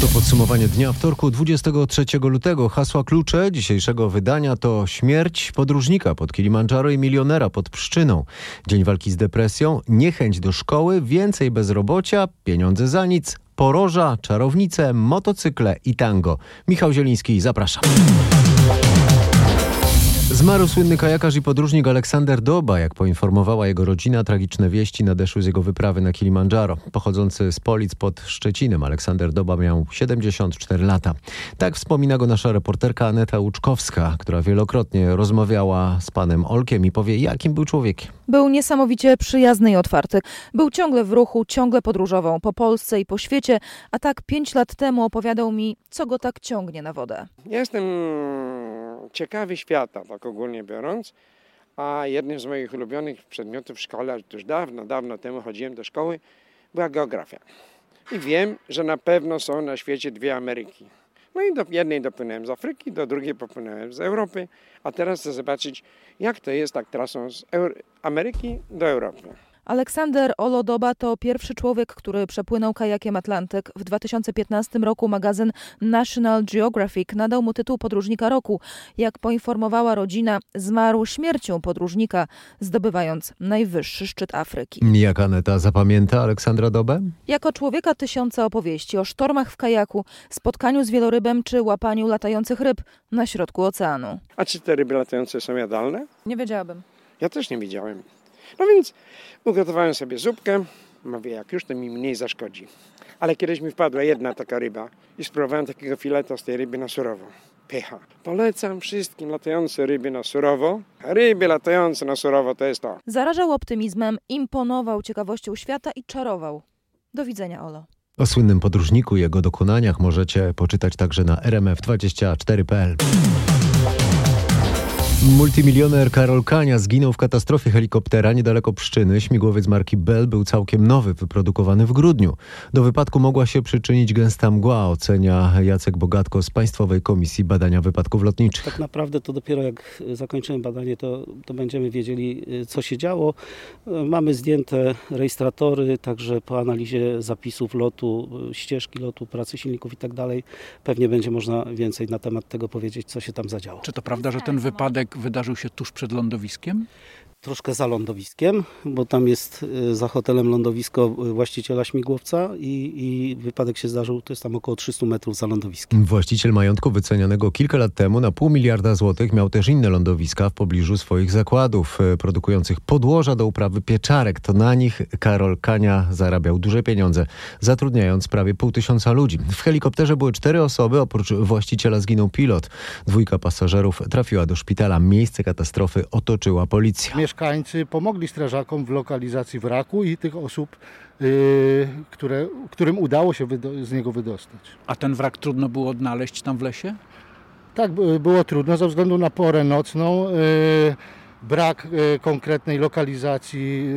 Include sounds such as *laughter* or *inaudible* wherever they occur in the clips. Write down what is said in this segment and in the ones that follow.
To podsumowanie dnia wtorku 23 lutego. Hasła klucze dzisiejszego wydania to śmierć podróżnika pod Kilimandżaro i milionera pod Pszczyną. Dzień walki z depresją, niechęć do szkoły, więcej bezrobocia, pieniądze za nic, poroża, czarownice, motocykle i tango. Michał Zieliński, zapraszam. Zmarł słynny kajakarz i podróżnik Aleksander Doba. Jak poinformowała jego rodzina, tragiczne wieści nadeszły z jego wyprawy na Kilimandżaro. Pochodzący z Polic pod Szczecinem, Aleksander Doba miał 74 lata. Tak wspomina go nasza reporterka Aneta Łuczkowska, która wielokrotnie rozmawiała z panem Olkiem i powie, jakim był człowiekiem. Był niesamowicie przyjazny i otwarty. Był ciągle w ruchu, ciągle podróżował po Polsce i po świecie, a tak pięć lat temu opowiadał mi, co go tak ciągnie na wodę. Jestem ciekawy świata, tak ogólnie biorąc, a jednym z moich ulubionych przedmiotów w szkole, już dawno, dawno temu chodziłem do szkoły, była geografia. I wiem, że na pewno są na świecie dwie Ameryki. No i do jednej dopłynąłem z Afryki, do drugiej popłynąłem z Europy, a teraz chcę zobaczyć, jak to jest tak trasą z Ameryki do Europy. Aleksander Olodoba to pierwszy człowiek, który przepłynął kajakiem Atlantyk. W 2015 roku magazyn National Geographic nadał mu tytuł podróżnika roku. Jak poinformowała rodzina, zmarł śmiercią podróżnika, zdobywając najwyższy szczyt Afryki. Jak Aneta zapamięta Aleksandra Dobę? Jako człowieka tysiące opowieści o sztormach w kajaku, spotkaniu z wielorybem czy łapaniu latających ryb na środku oceanu. A czy te ryby latające są jadalne? Nie wiedziałabym. Ja też nie widziałem. No więc ugotowałem sobie zupkę. Mówię, jak już to mi mniej zaszkodzi. Ale kiedyś mi wpadła jedna taka ryba i spróbowałem takiego fileta z tej ryby na surowo. Pycha. Polecam wszystkim latające ryby na surowo. Ryby latające na surowo to jest to. Zarażał optymizmem, imponował ciekawością świata i czarował. Do widzenia, Olo. O słynnym podróżniku i jego dokonaniach możecie poczytać także na rmf24.pl. Multimilioner Karol Kania zginął w katastrofie helikoptera niedaleko Pszczyny. Śmigłowiec marki Bell był całkiem nowy, wyprodukowany w grudniu. Do wypadku mogła się przyczynić gęsta mgła, ocenia Jacek Bogatko z Państwowej Komisji Badania Wypadków Lotniczych. Tak naprawdę to dopiero jak zakończymy badanie, to, to będziemy wiedzieli, co się działo. Mamy zdjęte rejestratory, także po analizie zapisów lotu, ścieżki lotu, pracy silników i tak dalej, pewnie będzie można więcej na temat tego powiedzieć, co się tam zadziało. Czy to prawda, że ten wypadek wydarzył się tuż przed lądowiskiem? Troszkę za lądowiskiem, bo tam jest y, za hotelem lądowisko właściciela śmigłowca i, i, wypadek się zdarzył, to jest tam około 300 metrów za lądowiskiem. Właściciel majątku wycenianego kilka lat temu na pół miliarda złotych miał też inne lądowiska w pobliżu swoich zakładów y, produkujących podłoża do uprawy pieczarek. To na nich Karol Kania zarabiał duże pieniądze, zatrudniając prawie pół tysiąca ludzi. W helikopterze były cztery osoby, oprócz właściciela zginął pilot. Dwójka pasażerów trafiła do szpitala. Miejsce katastrofy otoczyła policja mieszkańcy pomogli strażakom w lokalizacji wraku i tych osób, yy, które, którym udało się z niego wydostać. A ten wrak trudno było odnaleźć tam w lesie? Tak, było trudno ze względu na porę nocną. Yy, brak yy, konkretnej lokalizacji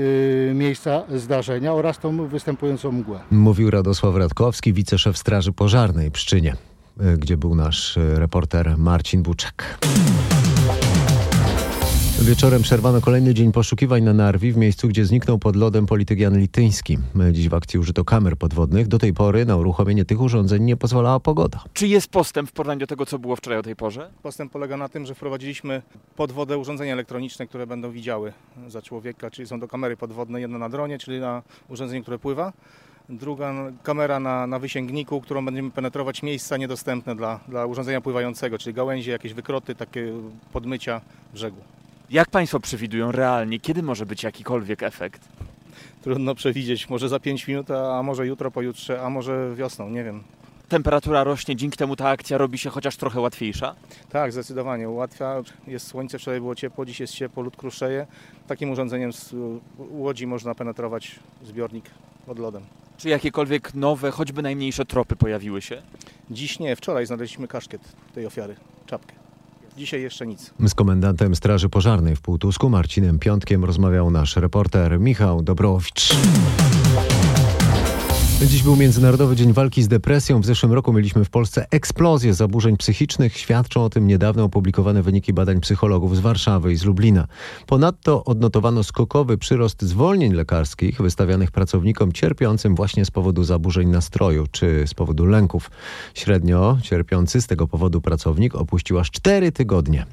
miejsca zdarzenia oraz tą występującą mgłę. Mówił Radosław Radkowski, wiceszef Straży Pożarnej Pszczynie, gdzie był nasz reporter Marcin Buczek. Wieczorem przerwano kolejny dzień poszukiwań na Narwi, w miejscu, gdzie zniknął pod lodem polityk Jan Lityński. Dziś w akcji użyto kamer podwodnych. Do tej pory na uruchomienie tych urządzeń nie pozwalała pogoda. Czy jest postęp w porównaniu do tego, co było wczoraj o tej porze? Postęp polega na tym, że wprowadziliśmy pod wodę urządzenia elektroniczne, które będą widziały za człowieka, czyli są to kamery podwodne, jedna na dronie, czyli na urządzeniu, które pływa druga kamera na, na wysięgniku, którą będziemy penetrować miejsca niedostępne dla, dla urządzenia pływającego, czyli gałęzie, jakieś wykroty, takie podmycia brzegu. Jak Państwo przewidują realnie, kiedy może być jakikolwiek efekt? Trudno przewidzieć. Może za 5 minut, a może jutro, pojutrze, a może wiosną, nie wiem. Temperatura rośnie, dzięki temu ta akcja robi się chociaż trochę łatwiejsza? Tak, zdecydowanie. Ułatwia. Jest słońce, wczoraj było ciepło, dziś jest ciepło, lód kruszeje. Takim urządzeniem z łodzi można penetrować zbiornik pod lodem. Czy jakiekolwiek nowe, choćby najmniejsze tropy pojawiły się? Dziś nie, wczoraj znaleźliśmy kaszkiet tej ofiary, czapkę. Dzisiaj jeszcze nic. Z komendantem Straży Pożarnej w Półtusku Marcinem Piątkiem rozmawiał nasz reporter Michał Dobrowicz. Dziś był Międzynarodowy Dzień Walki z Depresją. W zeszłym roku mieliśmy w Polsce eksplozję zaburzeń psychicznych. Świadczą o tym niedawno opublikowane wyniki badań psychologów z Warszawy i z Lublina. Ponadto odnotowano skokowy przyrost zwolnień lekarskich wystawianych pracownikom cierpiącym właśnie z powodu zaburzeń nastroju czy z powodu lęków. Średnio cierpiący z tego powodu pracownik opuścił aż 4 tygodnie.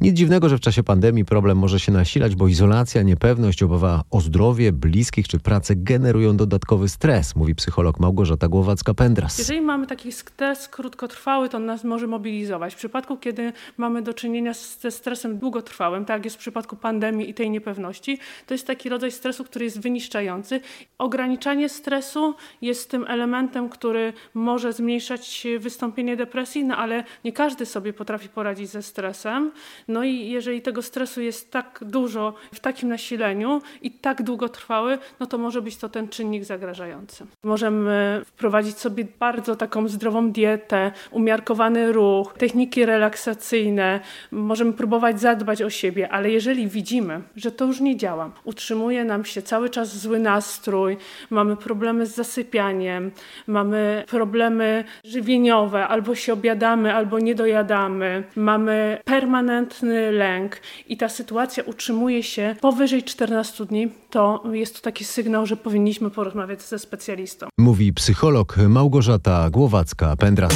Nic dziwnego, że w czasie pandemii problem może się nasilać, bo izolacja, niepewność, obawa o zdrowie bliskich czy pracę generują dodatkowy stres, mówi psycholog psycholog Małgorzata Głowacka-Pendras. Jeżeli mamy taki stres krótkotrwały, to on nas może mobilizować. W przypadku, kiedy mamy do czynienia ze stresem długotrwałym, tak jak jest w przypadku pandemii i tej niepewności, to jest taki rodzaj stresu, który jest wyniszczający. Ograniczanie stresu jest tym elementem, który może zmniejszać wystąpienie depresji, no ale nie każdy sobie potrafi poradzić ze stresem. No i jeżeli tego stresu jest tak dużo w takim nasileniu i tak długotrwały, no to może być to ten czynnik zagrażający. Może możemy wprowadzić sobie bardzo taką zdrową dietę, umiarkowany ruch, techniki relaksacyjne, możemy próbować zadbać o siebie, ale jeżeli widzimy, że to już nie działa, utrzymuje nam się cały czas zły nastrój, mamy problemy z zasypianiem, mamy problemy żywieniowe, albo się obiadamy, albo nie dojadamy, mamy permanentny lęk i ta sytuacja utrzymuje się powyżej 14 dni, to jest to taki sygnał, że powinniśmy porozmawiać ze specjalistą. Mówi psycholog Małgorzata Głowacka-Pendras.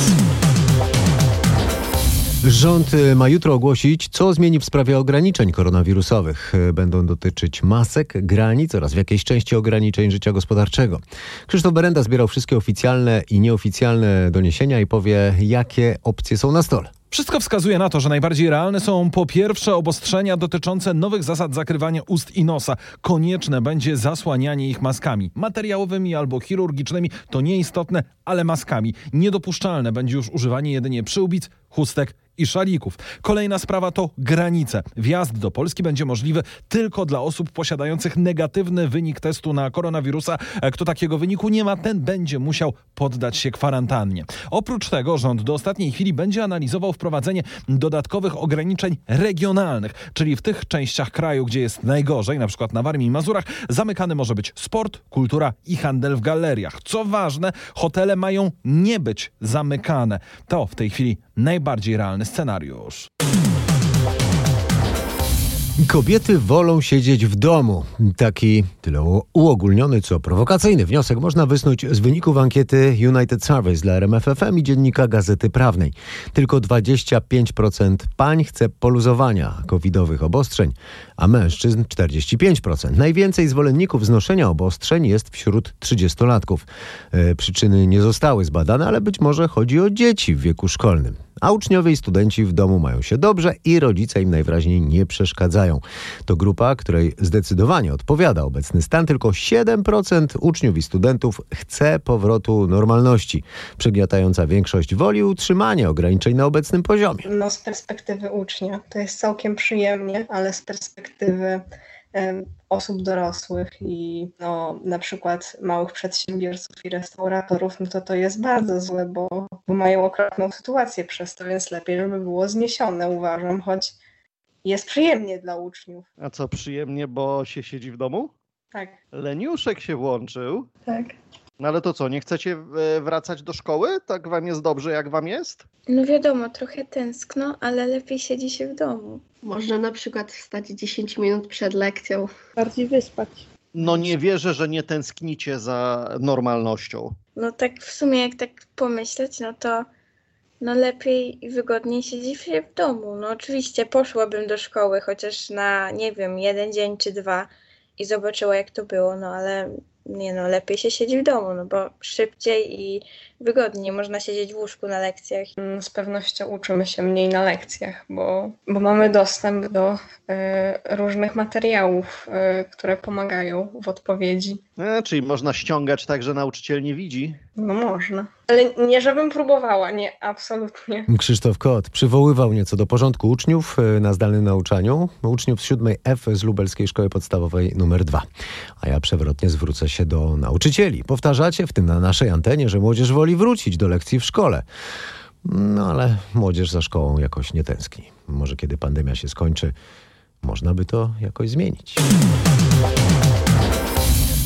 Rząd ma jutro ogłosić, co zmieni w sprawie ograniczeń koronawirusowych. Będą dotyczyć masek, granic oraz w jakiejś części ograniczeń życia gospodarczego. Krzysztof Berenda zbierał wszystkie oficjalne i nieoficjalne doniesienia i powie, jakie opcje są na stole. Wszystko wskazuje na to, że najbardziej realne są po pierwsze obostrzenia dotyczące nowych zasad zakrywania ust i nosa. Konieczne będzie zasłanianie ich maskami materiałowymi albo chirurgicznymi. To nieistotne, ale maskami. Niedopuszczalne będzie już używanie jedynie przyłbic, chustek i szalików. Kolejna sprawa to granice. Wjazd do Polski będzie możliwy tylko dla osób posiadających negatywny wynik testu na koronawirusa. Kto takiego wyniku nie ma, ten będzie musiał poddać się kwarantannie. Oprócz tego rząd do ostatniej chwili będzie analizował wprowadzenie dodatkowych ograniczeń regionalnych, czyli w tych częściach kraju, gdzie jest najgorzej, na przykład na Warmii i Mazurach, zamykany może być sport, kultura i handel w galeriach. Co ważne, hotele mają nie być zamykane. To w tej chwili najbardziej realny scenariusz. Kobiety wolą siedzieć w domu. Taki tyle uogólniony, co prowokacyjny wniosek można wysnuć z wyników ankiety United Surveys dla RMFFM i dziennika Gazety Prawnej. Tylko 25% pań chce poluzowania covidowych obostrzeń, a mężczyzn 45%. Najwięcej zwolenników znoszenia obostrzeń jest wśród 30-latków. E, przyczyny nie zostały zbadane, ale być może chodzi o dzieci w wieku szkolnym. A uczniowie i studenci w domu mają się dobrze i rodzice im najwyraźniej nie przeszkadzają. To grupa, której zdecydowanie odpowiada obecny stan. Tylko 7% uczniów i studentów chce powrotu normalności. Przygniatająca większość woli utrzymania ograniczeń na obecnym poziomie. No z perspektywy ucznia to jest całkiem przyjemnie, ale z perspektywy osób dorosłych i no, na przykład małych przedsiębiorców i restauratorów, no to to jest bardzo złe, bo, bo mają okropną sytuację przez to, więc lepiej, żeby było zniesione, uważam, choć jest przyjemnie dla uczniów. A co przyjemnie, bo się siedzi w domu? Tak. Leniuszek się włączył. Tak. No ale to co, nie chcecie e, wracać do szkoły? Tak wam jest dobrze, jak wam jest? No wiadomo, trochę tęskno, ale lepiej siedzi się w domu. Można na przykład wstać 10 minut przed lekcją. Bardziej wyspać. No nie wierzę, że nie tęsknicie za normalnością. No tak w sumie jak tak pomyśleć, no to no lepiej i wygodniej siedzi się w domu. No oczywiście poszłabym do szkoły chociaż na, nie wiem, jeden dzień czy dwa i zobaczyła jak to było, no ale nie no, lepiej się siedzi w domu, no bo szybciej i wygodniej można siedzieć w łóżku na lekcjach. Mm, z pewnością uczymy się mniej na lekcjach, bo, bo mamy dostęp do y, różnych materiałów, y, które pomagają w odpowiedzi. E, czyli można ściągać tak, że nauczyciel nie widzi? No można. Ale nie, żebym próbowała, nie, absolutnie. Krzysztof Kot przywoływał nieco do porządku uczniów e, na zdalnym nauczaniu, uczniów z 7 F z Lubelskiej Szkoły Podstawowej numer 2. A ja przewrotnie zwrócę się do nauczycieli. Powtarzacie, w tym na naszej antenie, że młodzież woli wrócić do lekcji w szkole. No ale młodzież za szkołą jakoś nie tęskni. Może kiedy pandemia się skończy, można by to jakoś zmienić.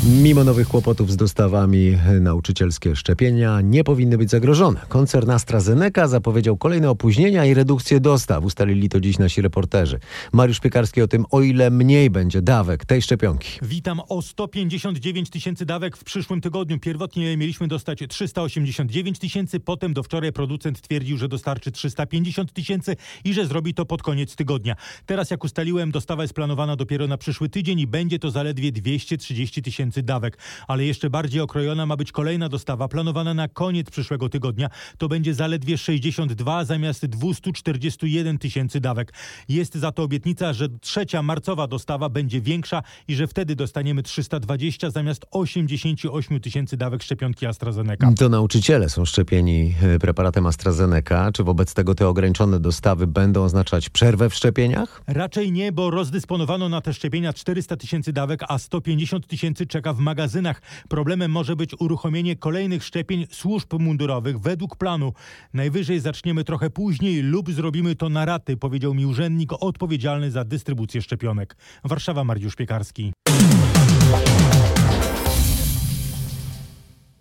Mimo nowych kłopotów z dostawami, nauczycielskie szczepienia nie powinny być zagrożone. Koncern AstraZeneca zapowiedział kolejne opóźnienia i redukcję dostaw. Ustalili to dziś nasi reporterzy. Mariusz Piekarski o tym, o ile mniej będzie dawek tej szczepionki. Witam o 159 tysięcy dawek w przyszłym tygodniu. Pierwotnie mieliśmy dostać 389 tysięcy, potem do wczoraj producent twierdził, że dostarczy 350 tysięcy i że zrobi to pod koniec tygodnia. Teraz jak ustaliłem, dostawa jest planowana dopiero na przyszły tydzień i będzie to zaledwie 230 tysięcy dawek. Ale jeszcze bardziej okrojona ma być kolejna dostawa planowana na koniec przyszłego tygodnia. To będzie zaledwie 62 zamiast 241 tysięcy dawek. Jest za to obietnica, że trzecia marcowa dostawa będzie większa i że wtedy dostaniemy 320 zamiast 88 tysięcy dawek szczepionki AstraZeneca. To nauczyciele są szczepieni e, preparatem AstraZeneca. Czy wobec tego te ograniczone dostawy będą oznaczać przerwę w szczepieniach? Raczej nie, bo rozdysponowano na te szczepienia 400 tysięcy dawek, a 150 tysięcy czeka w magazynach. Problemem może być uruchomienie kolejnych szczepień służb mundurowych według planu. Najwyżej zaczniemy trochę później lub zrobimy to na raty, powiedział mi urzędnik odpowiedzialny za dystrybucję szczepionek. Warszawa Mariusz Piekarski.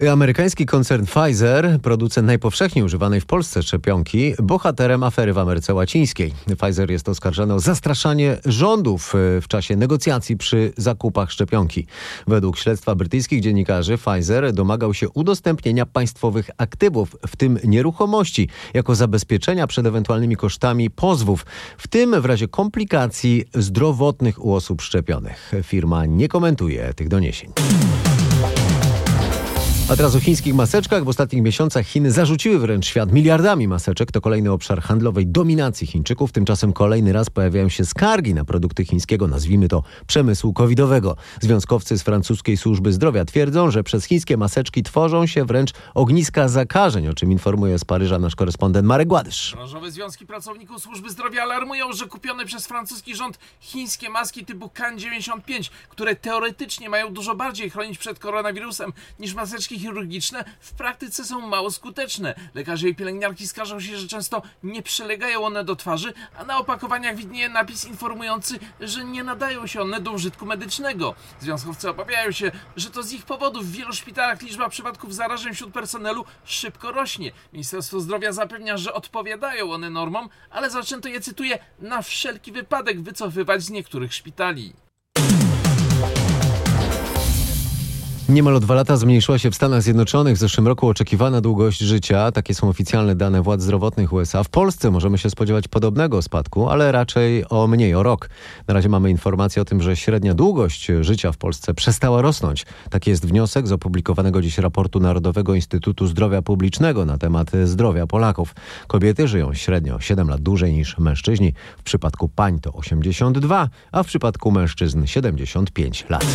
Amerykański koncern Pfizer, producent najpowszechniej używanej w Polsce szczepionki, bohaterem afery w Ameryce Łacińskiej. Pfizer jest oskarżany o zastraszanie rządów e, w czasie negocjacji przy zakupach szczepionki. Według śledztwa brytyjskich dziennikarzy Pfizer domagał się udostępnienia państwowych aktywów, w tym nieruchomości, jako zabezpieczenia przed ewentualnymi kosztami pozwów, w tym w razie komplikacji zdrowotnych u osób szczepionych. Firma nie komentuje tych doniesień. A teraz o chińskich maseczkach. W ostatnich miesiącach Chiny zarzuciły wręcz świat miliardami maseczek. To kolejny obszar handlowej dominacji Chińczyków. Tymczasem kolejny raz pojawiają się skargi na produkty chińskiego, nazwijmy to przemysłu covidowego. Związkowcy z francuskiej służby zdrowia twierdzą, że przez chińskie maseczki tworzą się wręcz ogniska zakażeń, o czym informuje z Paryża nasz korespondent Marek Gładysz. Branżowe związki pracowników służby zdrowia alarmują, że kupione przez francuski rząd chińskie maski typu KN95, które teoretycznie mają dużo bardziej chronić przed koronawirusem niż maseczki chirurgiczne w praktyce są mało skuteczne. Lekarze i pielęgniarki skarżą się, że często nie przylegają one do twarzy, a na opakowaniach widnieje napis informujący, że nie nadają się one do użytku medycznego. Związkowcy obawiają się, że to z ich powodów w wielu szpitalach liczba przypadków zarażeń wśród personelu szybko rośnie. Ministerstwo Zdrowia zapewnia, że odpowiadają one normom, ale zaczęto je, cytuję, na wszelki wypadek wycofywać z niektórych szpitali. Niemal o dwa lata zmniejszyła się w Stanach Zjednoczonych w zeszłym roku oczekiwana długość życia. Takie są oficjalne dane władz zdrowotnych USA. W Polsce możemy się spodziewać podobnego spadku, ale raczej o mniej, o rok. Na razie mamy informację o tym, że średnia długość życia w Polsce przestała rosnąć. Taki jest wniosek z opublikowanego dziś raportu Narodowego Instytutu Zdrowia Publicznego na temat zdrowia Polaków. Kobiety żyją średnio 7 lat dłużej niż mężczyźni. W przypadku pań to 82, a w przypadku mężczyzn 75 lat.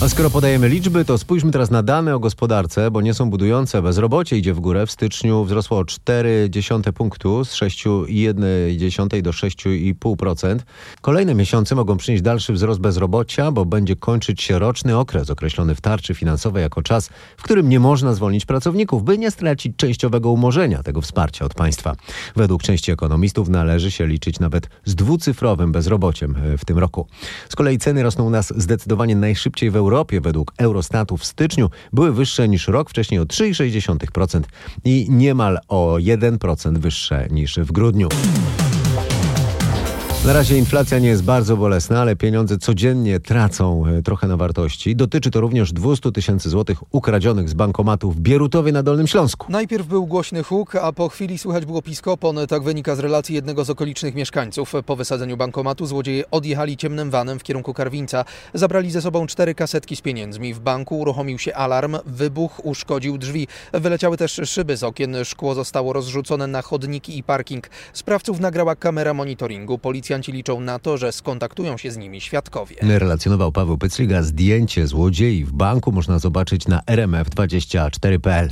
A skoro podajemy liczby, to spójrzmy teraz na dane o gospodarce, bo nie są budujące. Bezrobocie idzie w górę. W styczniu wzrosło o 4,1 punktu z 6,1 do 6,5%. Kolejne miesiące mogą przynieść dalszy wzrost bezrobocia, bo będzie kończyć się roczny okres określony w tarczy finansowej jako czas, w którym nie można zwolnić pracowników, by nie stracić częściowego umorzenia tego wsparcia od państwa. Według części ekonomistów należy się liczyć nawet z dwucyfrowym bezrobociem w tym roku. Z kolei ceny rosną u nas zdecydowanie najszybciej w Europie. Europie według Eurostatu w styczniu były wyższe niż rok wcześniej o 3,6% i niemal o 1% wyższe niż w grudniu. Na razie inflacja nie jest bardzo bolesna, ale pieniądze codziennie tracą e, trochę na wartości. Dotyczy to również 200 tysięcy złotych ukradzionych z bankomatu w Bierutowie na Dolnym Śląsku. Najpierw był głośny huk, a po chwili słychać było piskopon. Tak wynika z relacji jednego z okolicznych mieszkańców. Po wysadzeniu bankomatu złodzieje odjechali ciemnym vanem w kierunku Karwińca. Zabrali ze sobą cztery kasetki z pieniędzmi. W banku uruchomił się alarm, wybuch uszkodził drzwi. Wyleciały też szyby z okien, szkło zostało rozrzucone na chodniki i parking. Sprawców nagrała kamera monitoringu. Policja Policjanci liczą na to, że skontaktują się z nimi świadkowie. Relacjonował Paweł Pycliga. Zdjęcie złodziei w banku można zobaczyć na rmf24.pl.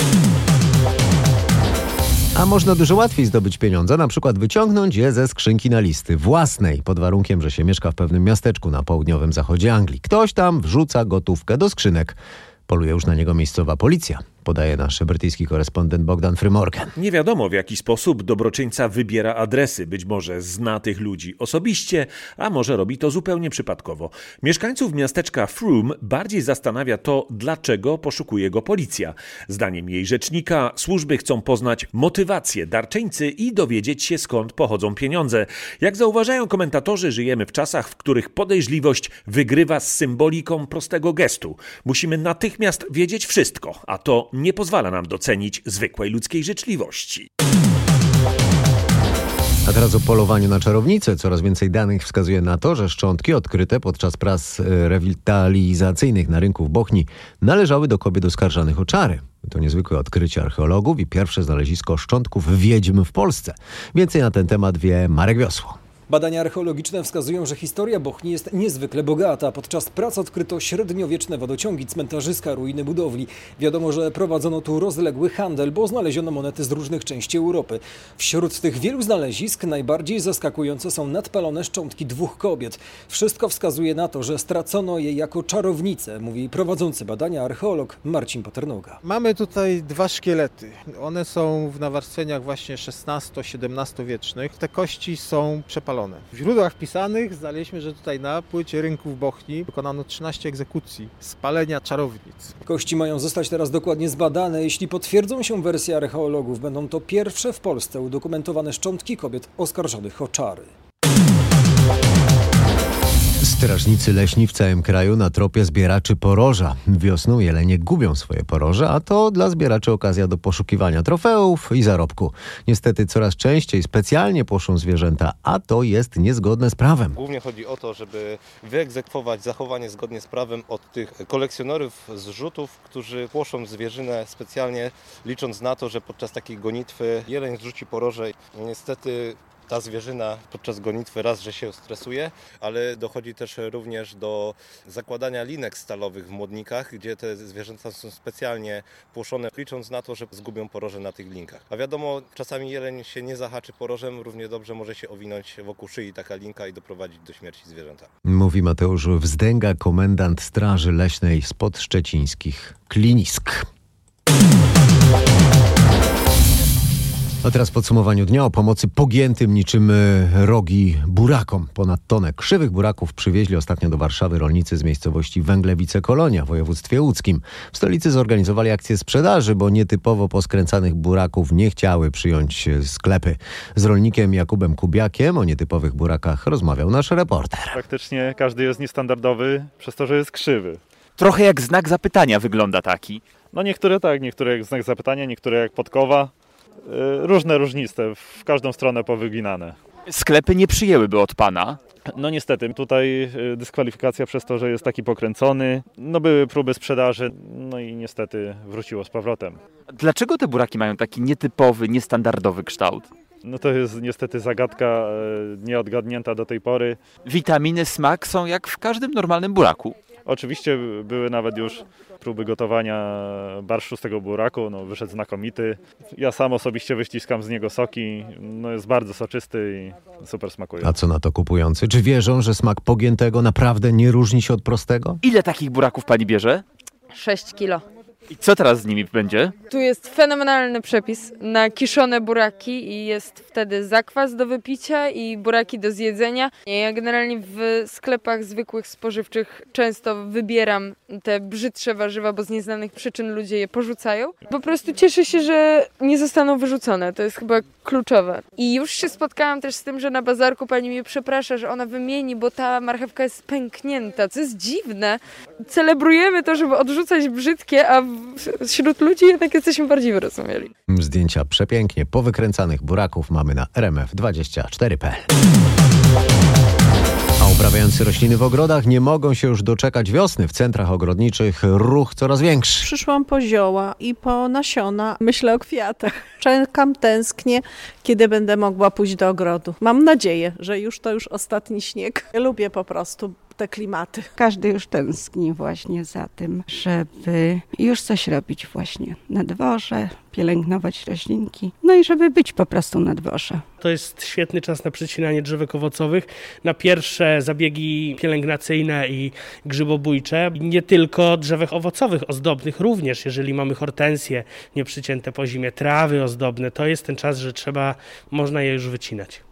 A można dużo łatwiej zdobyć pieniądze, na przykład wyciągnąć je ze skrzynki na listy własnej, pod warunkiem, że się mieszka w pewnym miasteczku na południowym zachodzie Anglii. Ktoś tam wrzuca gotówkę do skrzynek. Poluje już na niego miejscowa policja. Podaje nasz brytyjski korespondent Bogdan Frymorgan. Nie wiadomo w jaki sposób dobroczyńca wybiera adresy. Być może zna tych ludzi osobiście, a może robi to zupełnie przypadkowo. Mieszkańców miasteczka Froome bardziej zastanawia to, dlaczego poszukuje go policja. Zdaniem jej rzecznika, służby chcą poznać motywację darczyńcy i dowiedzieć się skąd pochodzą pieniądze. Jak zauważają komentatorzy, żyjemy w czasach, w których podejrzliwość wygrywa z symboliką prostego gestu. Musimy natychmiast wiedzieć wszystko, a to nie pozwala nam docenić zwykłej ludzkiej życzliwości. A teraz o polowaniu na czarownicę. Coraz więcej danych wskazuje na to, że szczątki odkryte podczas prac e, rewitalizacyjnych na rynku w Bochni należały do kobiet oskarżanych o czary. To niezwykłe odkrycie archeologów i pierwsze znalezisko szczątków wiedźm w Polsce. Więcej na ten temat wie Marek Wiosło. Badania archeologiczne wskazują, że historia Bochni jest niezwykle bogata. Podczas prac odkryto średniowieczne wodociągi, cmentarzyska, ruiny budowli. Wiadomo, że prowadzono tu rozległy handel, bo znaleziono monety z różnych części Europy. Wśród tych wielu znalezisk najbardziej zaskakujące są nadpalone szczątki dwóch kobiet. Wszystko wskazuje na to, że stracono je jako czarownice, mówi prowadzący badania archeolog Marcin Paternoga. Mamy tutaj dwa szkielety. One są w nawarstwieniach właśnie XVI-XVII wiecznych. Te kości są przepalone. W źródłach pisanych znaleźliśmy, że tutaj na płycie rynku w Bochni wykonano 13 egzekucji, spalenia czarownic. Kości mają zostać teraz dokładnie zbadane. Jeśli potwierdzą się wersje archeologów, będą to pierwsze w Polsce udokumentowane szczątki kobiet oskarżonych o czary. Strażnicy leśni w całym kraju na tropie zbieraczy poroża. Wiosną jelenie gubią swoje poroże, a to dla zbieraczy okazja do poszukiwania trofeów i zarobku. Niestety coraz częściej specjalnie płoszą zwierzęta, a to jest niezgodne z prawem. Głównie chodzi o to, żeby wyegzekwować zachowanie zgodnie z prawem od tych kolekcjonerów zrzutów, którzy płoszą zwierzynę specjalnie licząc na to, że podczas takiej gonitwy jeleń zrzuci poroże. Niestety ta zwierzyna podczas gonitwy raz, że się stresuje, ale dochodzi też również do zakładania linek stalowych w modnikach, gdzie te zwierzęta są specjalnie płoszone, licząc na to, że zgubią poroże na tych linkach. A wiadomo, czasami jeleń się nie zahaczy porożem, równie dobrze może się owinąć wokół szyi taka linka i doprowadzić do śmierci zwierzęta. Mówi Mateusz Wzdęga, komendant Straży Leśnej spod szczecińskich klinisk. A teraz w podsumowaniu dnia o pomocy pogiętym niczym e, rogi burakom. Ponad tonę krzywych buraków przywieźli ostatnio do Warszawy rolnicy z miejscowości Węglewice Kolonia w województwie łódzkim. W stolicy zorganizowali akcję sprzedaży, bo nietypowo poskręcanych buraków nie chciały przyjąć e, sklepy. Z rolnikiem Jakubem Kubiakiem o nietypowych burakach rozmawiał nasz reporter. Praktycznie każdy jest niestandardowy przez to, że jest krzywy. Trochę jak znak zapytania wygląda taki. No niektóre tak, niektóre jak znak zapytania, niektóre jak podkowa. Y, różne różniste, w każdą stronę powyginane. Sklepy nie przyjęłyby od pana. No niestety, tutaj y, dyskwalifikacja przez to, że jest taki pokręcony. No były próby sprzedaży, no i niestety wróciło z powrotem. Dlaczego te buraki mają taki nietypowy, niestandardowy kształt? No to jest niestety zagadka y, nieodgadnięta do tej pory. Witaminy, smak są jak w każdym normalnym buraku. Oczywiście były nawet już próby gotowania barszu z tego buraku, no wyszedł znakomity. Ja sam osobiście wyściskam z niego soki, no jest bardzo soczysty i super smakuje. A co na to kupujący? Czy wierzą, że smak pogiętego naprawdę nie różni się od prostego? Ile takich buraków pani bierze? 6 kilo. I co teraz z nimi będzie? Tu jest fenomenalny przepis na kiszone buraki i jest wtedy zakwas do wypicia i buraki do zjedzenia. Ja generalnie w sklepach zwykłych spożywczych często wybieram te brzydsze warzywa, bo z nieznanych przyczyn ludzie je porzucają. Po prostu cieszę się, że nie zostaną wyrzucone. To jest chyba kluczowe. I już się spotkałam też z tym, że na bazarku pani mnie przeprasza, że ona wymieni, bo ta marchewka jest pęknięta, co jest dziwne. Celebrujemy to, żeby odrzucać brzydkie, a wśród ludzi jednak jesteśmy bardziej wyrozumiali. Zdjęcia przepięknie powykręcanych buraków mamy na rmf24.pl. A uprawiający rośliny w ogrodach nie mogą się już doczekać wiosny. W centrach ogrodniczych ruch coraz większy. Przyszłam po zioła i po nasiona. Myślę o kwiatach. Czekam, tęsknię, kiedy będę mogła pójść do ogrodu. Mam nadzieję, że już to już ostatni śnieg. Lubię po prostu te klimaty. Każdy już tęskni właśnie za tym, żeby już coś robić właśnie na dworze, pielęgnować roślinki, no i żeby być po prostu na dworze. To jest świetny czas na przecinanie drzewek owocowych, na pierwsze zabiegi pielęgnacyjne i grzybobójcze. Nie tylko drzewek owocowych, ozdobnych również, jeżeli mamy hortensje nieprzycięte po zimie, trawy ozdobne, to jest ten czas, że trzeba, można je już wycinać.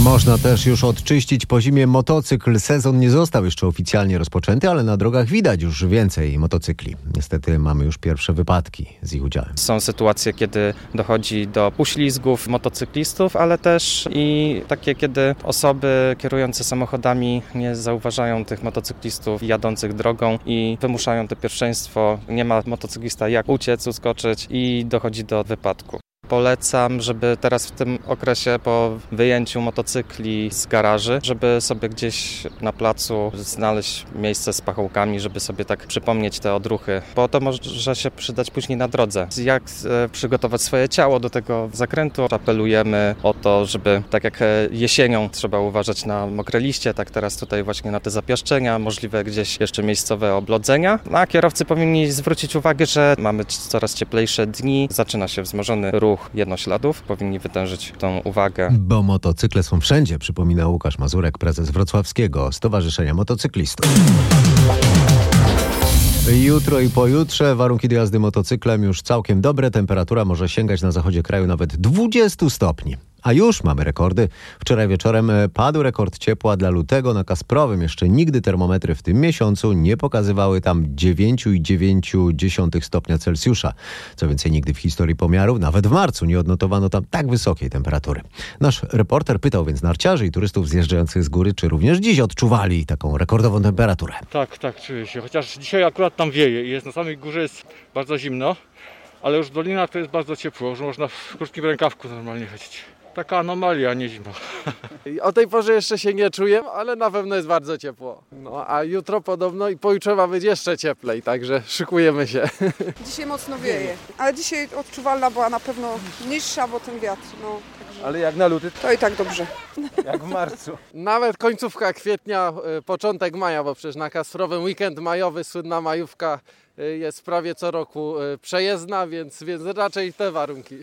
Można też już odczyścić po zimie motocykl. Sezon nie został jeszcze oficjalnie rozpoczęty, ale na drogach widać już więcej motocykli. Niestety mamy już pierwsze wypadki z ich udziałem. Są sytuacje, kiedy dochodzi do uślizgów motocyklistów, ale też i takie, kiedy osoby kierujące samochodami nie zauważają tych motocyklistów jadących drogą i wymuszają to pierwszeństwo. Nie ma motocyklista jak uciec, uskoczyć i dochodzi do wypadku polecam, żeby teraz w tym okresie po wyjęciu motocykli z garaży, żeby sobie gdzieś na placu znaleźć miejsce z pachołkami, żeby sobie tak przypomnieć te odruchy, bo to może się przydać później na drodze. Jak e, przygotować swoje ciało do tego zakrętu? Apelujemy o to, żeby tak jak e, jesienią trzeba uważać na mokre liście, tak teraz tutaj właśnie na te zapiaszczenia, możliwe gdzieś jeszcze miejscowe oblodzenia. A kierowcy powinni zwrócić uwagę, że mamy coraz cieplejsze dni, zaczyna się wzmożony ruch ruch jednośladów powinni wytężyć tą uwagę. Bo motocykle są wszędzie, przypomina Łukasz Mazurek, prezes Wrocławskiego Stowarzyszenia Motocyklistów. Jutro i pojutrze warunki do jazdy motocyklem już całkiem dobre. Temperatura może sięgać na zachodzie kraju nawet 20 stopni. A już mamy rekordy. Wczoraj wieczorem e, padł rekord ciepła dla lutego na Kasprowym. Jeszcze nigdy termometry w tym miesiącu nie pokazywały tam 9,9 stopnia Celsjusza. Co więcej, nigdy w historii pomiarów, nawet w marcu, nie odnotowano tam tak wysokiej temperatury. Nasz reporter pytał więc narciarzy i turystów zjeżdżających z góry, czy również dziś odczuwali taką rekordową temperaturę. Tak, tak, czuję się. Chociaż dzisiaj akurat tam wieje i jest na samej górze jest bardzo zimno, ale już w dolinach to jest bardzo ciepło, że można w krótkim rękawku normalnie chodzić. Taka anomalia, nie zima. *laughs* O tej porze jeszcze się nie czuję, ale na pewno jest bardzo ciepło. No a jutro podobno i pojutrze ma być jeszcze cieplej, także szykujemy się. *laughs* Dzisiaj mocno wieje, ale dzisiaj odczuwalna była na pewno niższa, bo ten wiatr. No. Ale jak na luty? To i tak dobrze. Jak w marcu. Nawet końcówka kwietnia, y, początek maja, bo przecież na Kasprowym weekend majowy, słynna majówka y, jest prawie co roku y, przejezdna, więc, więc raczej te warunki.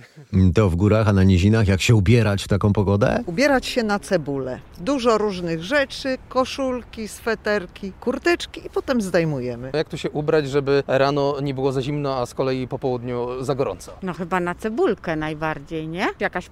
To w górach, a na nizinach jak się ubierać w taką pogodę? Ubierać się na cebulę. Dużo różnych rzeczy, koszulki, sweterki, kurteczki i potem zdejmujemy. Jak tu się ubrać, żeby rano nie było za zimno, a z kolei po południu za gorąco? No chyba na cebulkę najbardziej, nie? Jakaś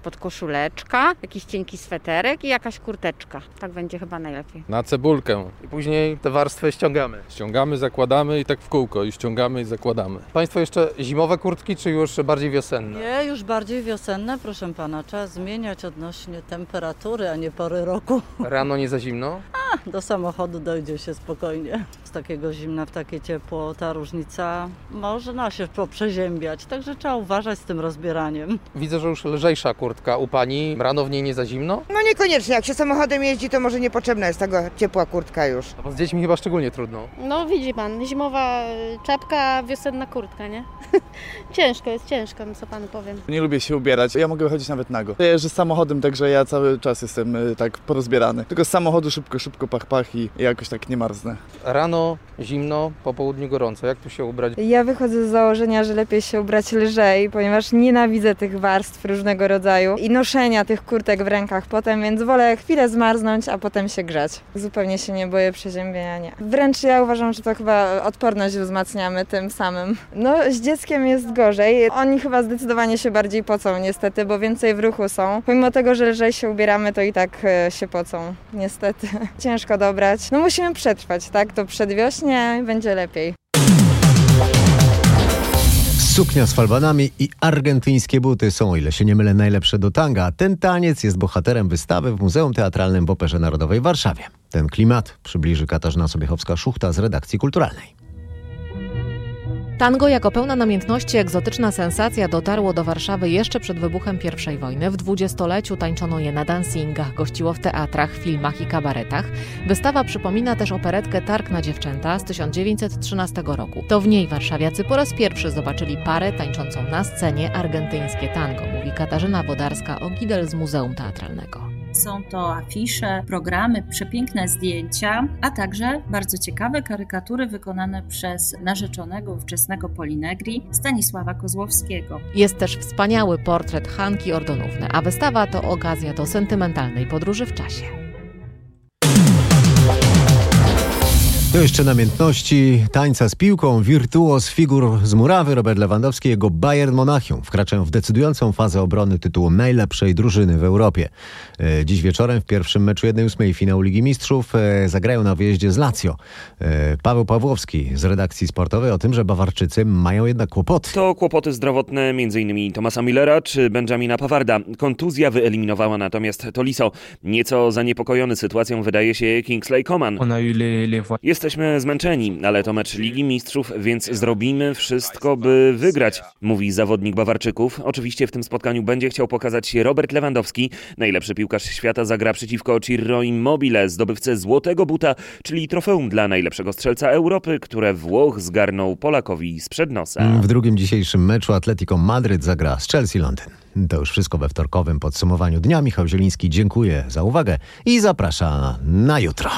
podkoszuleczka, jakiś cienki sweterek i jakaś kurteczka. Tak będzie chyba najlepiej. Na cebulkę. I później te warstwy ściągamy. Ściągamy, zakładamy i tak w kółko. I ściągamy i zakładamy. Państwo jeszcze zimowe kurtki, czy już bardziej wiosenne? Nie, już bardziej wiosenne, proszę pana. Trzeba zmieniać odnośnie temperatury, a nie pory roku. Rano nie za zimno? A, do samochodu dojdzie się spokojnie. Z takiego zimna w takie ciepło ta różnica może nas się poprzeziębiać, także trzeba uważać z tym rozbieraniem. Widzę, że już lżejsza kurtka u pani. Rano w niej nie za zimno? No niekoniecznie. Jak się samochodem jeździ, to może niepotrzebna jest tego ciepła kurtka już. No z dziećmi chyba szczególnie trudno. No widzi pan, zimowa czapka, wiosenna kurtka, nie? *laughs* ciężko jest, ciężko, no co panu powiem. Nie lubię się ubierać, ja mogę wychodzić nawet nago. Ja jeżdżę samochodem, także ja cały czas jestem y, tak porozbierany. Tylko z samochodu szybko, szybko pach, pach i jakoś tak nie marznę. Rano zimno, po południu gorąco. Jak tu się ubrać? Ja wychodzę z założenia, że lepiej się ubrać lżej, ponieważ nienawidzę tych warstw różnego rodzaju i noszenia tych kurtek w rękach potem, więc wolę chwilę zmarznąć, a potem się grzać. Zupełnie się nie boję przeziębienia, nie. Wręcz ja uważam, że to chyba odporność wzmacniamy tym samym. No, z dzieckiem jest gorzej. Oni chyba zdecydowanie się bardziej pocą niestety, bo więcej w ruchu są. Pomimo tego, że lżej się ubieramy, to i tak e, się pocą, niestety. *laughs* Ciężko dobrać. No musimy przetrwać, tak? To przedwiośnie będzie lepiej. Suknia z falbanami i argentyńskie buty są, o ile się nie mylę, najlepsze do tanga. Ten taniec jest bohaterem wystawy w Muzeum Teatralnym w Operze Narodowej w Warszawie. Ten klimat przybliży Katarzyna Sobiechowska-Szuchta z redakcji kulturalnej. Tango jako pełna namiętności egzotyczna sensacja dotarło do Warszawy jeszcze przed wybuchem I wojny. W dwudziestoleciu tańczono je na dancingach, gościło w teatrach, filmach i kabaretach. Wystawa przypomina też operetkę Targ na dziewczęta z 1913 roku. To w niej warszawiacy po raz pierwszy zobaczyli parę tańczącą na scenie argentyńskie tango, mówi Katarzyna Wodarska-Ogidel z Muzeum Teatralnego. Są to afisze, programy, przepiękne zdjęcia, a także bardzo ciekawe karykatury wykonane przez narzeczonego ówczesnego Polinegri Stanisława Kozłowskiego. Jest też wspaniały portret Hanki Ordonówny, a wystawa to okazja do sentymentalnej podróży w czasie. To jeszcze namiętności tańca z piłką. Wirtuoz figur z murawy Robert Lewandowski i jego Bayern Monachium wkraczają w decydującą fazę obrony tytułu najlepszej drużyny w Europie. E, Dziś wieczorem w pierwszym meczu 1-8 finału Ligi Mistrzów e, zagrają na wyjeździe z Lazio. E, Paweł Pawłowski z redakcji sportowej o tym, że Bawarczycy mają jednak kłopoty. To kłopoty zdrowotne m.in. Tomasa Millera czy Benjamina Pawarda. Kontuzja wyeliminowała natomiast Toliso. Nieco zaniepokojony sytuacją wydaje się Kingsley Coman. Jesteśmy zmęczeni, ale to mecz Ligi Mistrzów, więc zrobimy wszystko, by wygrać, mówi zawodnik Bawarczyków. Oczywiście w tym spotkaniu będzie chciał pokazać się Robert Lewandowski. Najlepszy piłkarz świata zagra przeciwko Ciro Immobile, zdobywcę złotego buta, czyli trofeum dla najlepszego strzelca Europy, które Włoch zgarnął Polakowi sprzed nosa. W drugim dzisiejszym meczu Atletico Madryt zagra z Chelsea Londyn. To już wszystko we wtorkowym podsumowaniu dnia. Michał Zieliński dziękuję za uwagę i zaprasza na jutro.